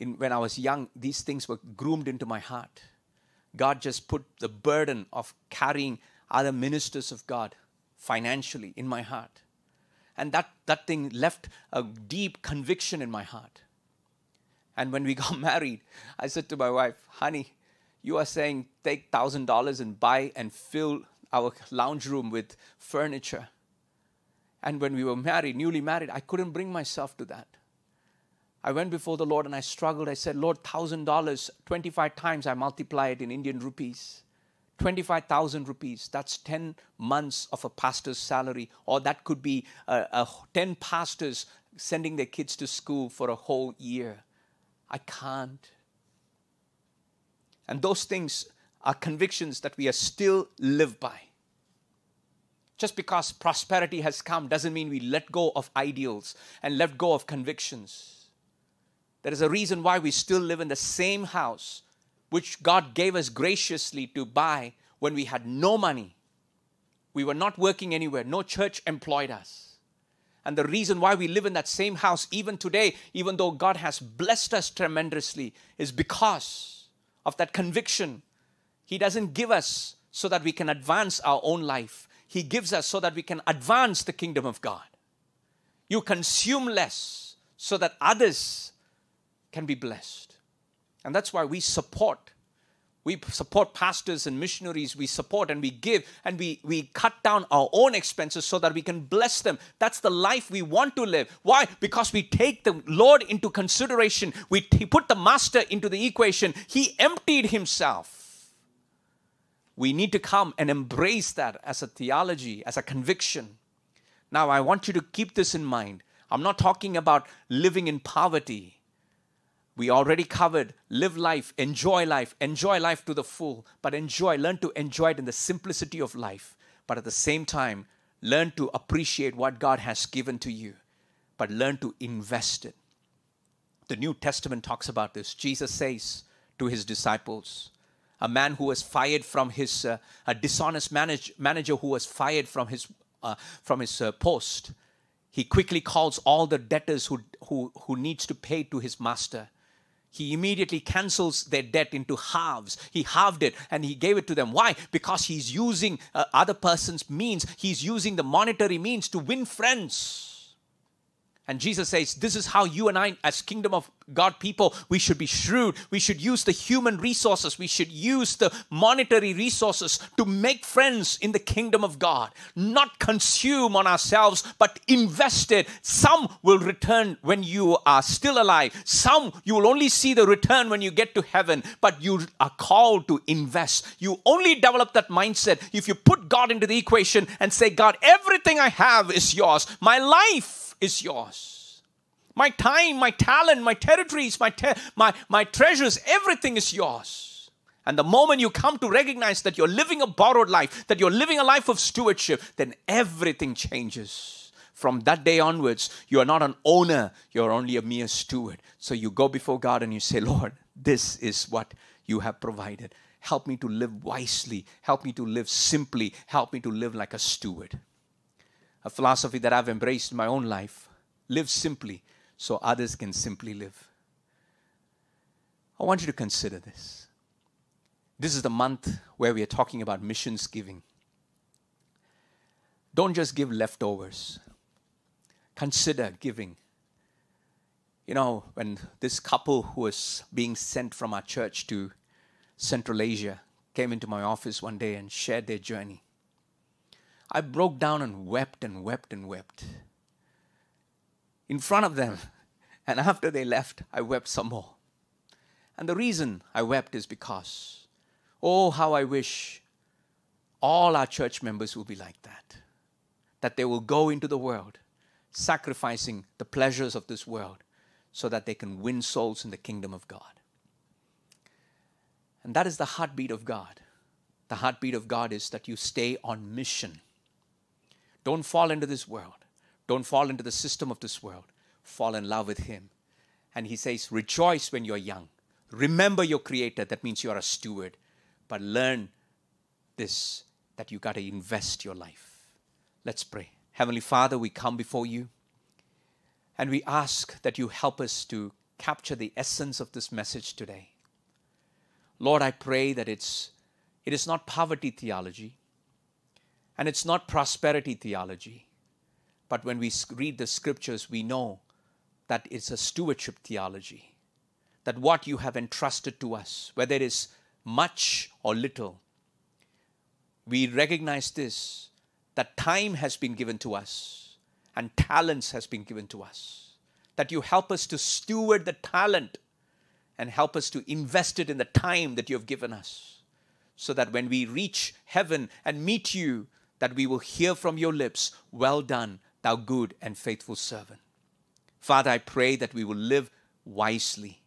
In, when i was young these things were groomed into my heart. God just put the burden of carrying other ministers of god financially in my heart. And that, that thing left a deep conviction in my heart. And when we got married, I said to my wife, honey, you are saying take $1,000 and buy and fill our lounge room with furniture. And when we were married, newly married, I couldn't bring myself to that. I went before the Lord and I struggled. I said, Lord, $1,000, 25 times I multiply it in Indian rupees. 25,000 rupees. That's 10 months of a pastor's salary. Or that could be uh, uh, 10 pastors sending their kids to school for a whole year. I can't. And those things are convictions that we are still live by. Just because prosperity has come doesn't mean we let go of ideals and let go of convictions. There is a reason why we still live in the same house which God gave us graciously to buy when we had no money. We were not working anywhere, no church employed us. And the reason why we live in that same house even today, even though God has blessed us tremendously, is because of that conviction. He doesn't give us so that we can advance our own life. He gives us so that we can advance the kingdom of God. You consume less so that others can be blessed. And that's why we support. We support pastors and missionaries. We support and we give and we, we cut down our own expenses so that we can bless them. That's the life we want to live. Why? Because we take the Lord into consideration. We t- put the master into the equation. He emptied himself we need to come and embrace that as a theology, as a conviction. Now, I want you to keep this in mind. I'm not talking about living in poverty. We already covered live life, enjoy life, enjoy life to the full, but enjoy, learn to enjoy it in the simplicity of life. But at the same time, learn to appreciate what God has given to you, but learn to invest it. The New Testament talks about this. Jesus says to his disciples, a man who was fired from his uh, a dishonest manage, manager who was fired from his uh, from his uh, post he quickly calls all the debtors who, who, who needs to pay to his master he immediately cancels their debt into halves. He halved it and he gave it to them. Why? Because he's using uh, other person's means. He's using the monetary means to win friends and Jesus says, This is how you and I, as kingdom of God people, we should be shrewd. We should use the human resources. We should use the monetary resources to make friends in the kingdom of God. Not consume on ourselves, but invest it. Some will return when you are still alive. Some you will only see the return when you get to heaven, but you are called to invest. You only develop that mindset if you put God into the equation and say, God, everything I have is yours. My life is yours. My time, my talent, my territories, my, te- my, my treasures, everything is yours. And the moment you come to recognize that you're living a borrowed life, that you're living a life of stewardship, then everything changes. From that day onwards, you are not an owner, you're only a mere steward. So you go before God and you say, Lord, this is what you have provided. Help me to live wisely. Help me to live simply. Help me to live like a steward a philosophy that I've embraced in my own life. Live simply so others can simply live. I want you to consider this. This is the month where we are talking about missions giving. Don't just give leftovers, consider giving. You know, when this couple who was being sent from our church to Central Asia came into my office one day and shared their journey, I broke down and wept and wept and wept in front of them. And after they left, I wept some more. And the reason I wept is because, oh, how I wish all our church members will be like that. That they will go into the world, sacrificing the pleasures of this world so that they can win souls in the kingdom of God. And that is the heartbeat of God. The heartbeat of God is that you stay on mission. Don't fall into this world. Don't fall into the system of this world. Fall in love with Him. And He says, Rejoice when you're young. Remember your Creator. That means you're a steward. But learn this that you got to invest your life. Let's pray. Heavenly Father, we come before you and we ask that you help us to capture the essence of this message today. Lord, I pray that it's it is not poverty theology. And it's not prosperity theology. But when we read the scriptures, we know that it's a stewardship theology. That what you have entrusted to us, whether it is much or little, we recognize this that time has been given to us and talents has been given to us. That you help us to steward the talent and help us to invest it in the time that you have given us so that when we reach heaven and meet you, that we will hear from your lips, Well done, thou good and faithful servant. Father, I pray that we will live wisely,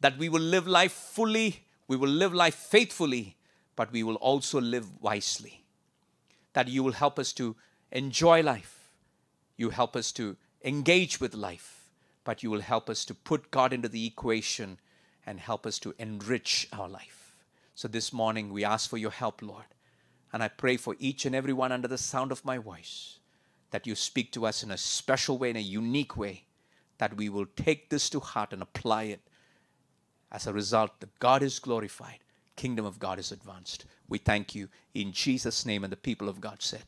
that we will live life fully, we will live life faithfully, but we will also live wisely. That you will help us to enjoy life, you help us to engage with life, but you will help us to put God into the equation and help us to enrich our life. So this morning we ask for your help, Lord. And I pray for each and every one under the sound of my voice that you speak to us in a special way, in a unique way, that we will take this to heart and apply it. As a result, that God is glorified, kingdom of God is advanced. We thank you in Jesus' name, and the people of God said,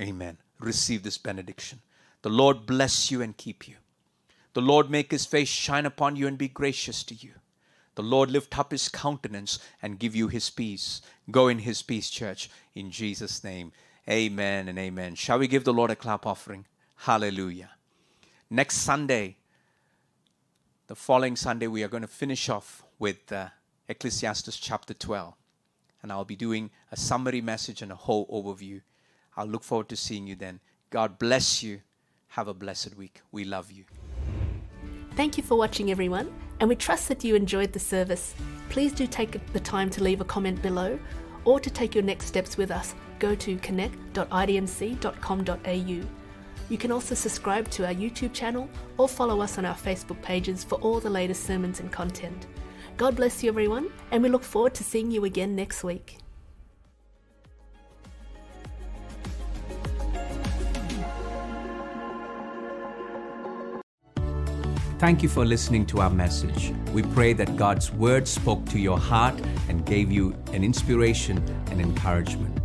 Amen. Receive this benediction. The Lord bless you and keep you. The Lord make his face shine upon you and be gracious to you. The Lord lift up his countenance and give you his peace. Go in his peace, church, in Jesus' name. Amen and amen. Shall we give the Lord a clap offering? Hallelujah. Next Sunday, the following Sunday, we are going to finish off with uh, Ecclesiastes chapter 12. And I'll be doing a summary message and a whole overview. I'll look forward to seeing you then. God bless you. Have a blessed week. We love you. Thank you for watching, everyone, and we trust that you enjoyed the service. Please do take the time to leave a comment below or to take your next steps with us. Go to connect.idmc.com.au. You can also subscribe to our YouTube channel or follow us on our Facebook pages for all the latest sermons and content. God bless you, everyone, and we look forward to seeing you again next week. Thank you for listening to our message. We pray that God's word spoke to your heart and gave you an inspiration and encouragement.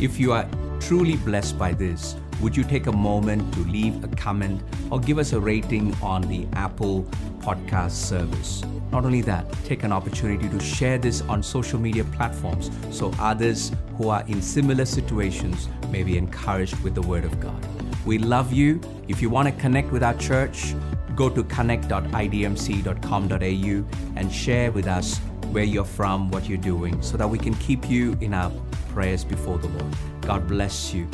If you are truly blessed by this, would you take a moment to leave a comment or give us a rating on the Apple Podcast service? Not only that, take an opportunity to share this on social media platforms so others who are in similar situations may be encouraged with the Word of God. We love you. If you want to connect with our church, go to connect.idmc.com.au and share with us where you're from, what you're doing, so that we can keep you in our prayers before the Lord. God bless you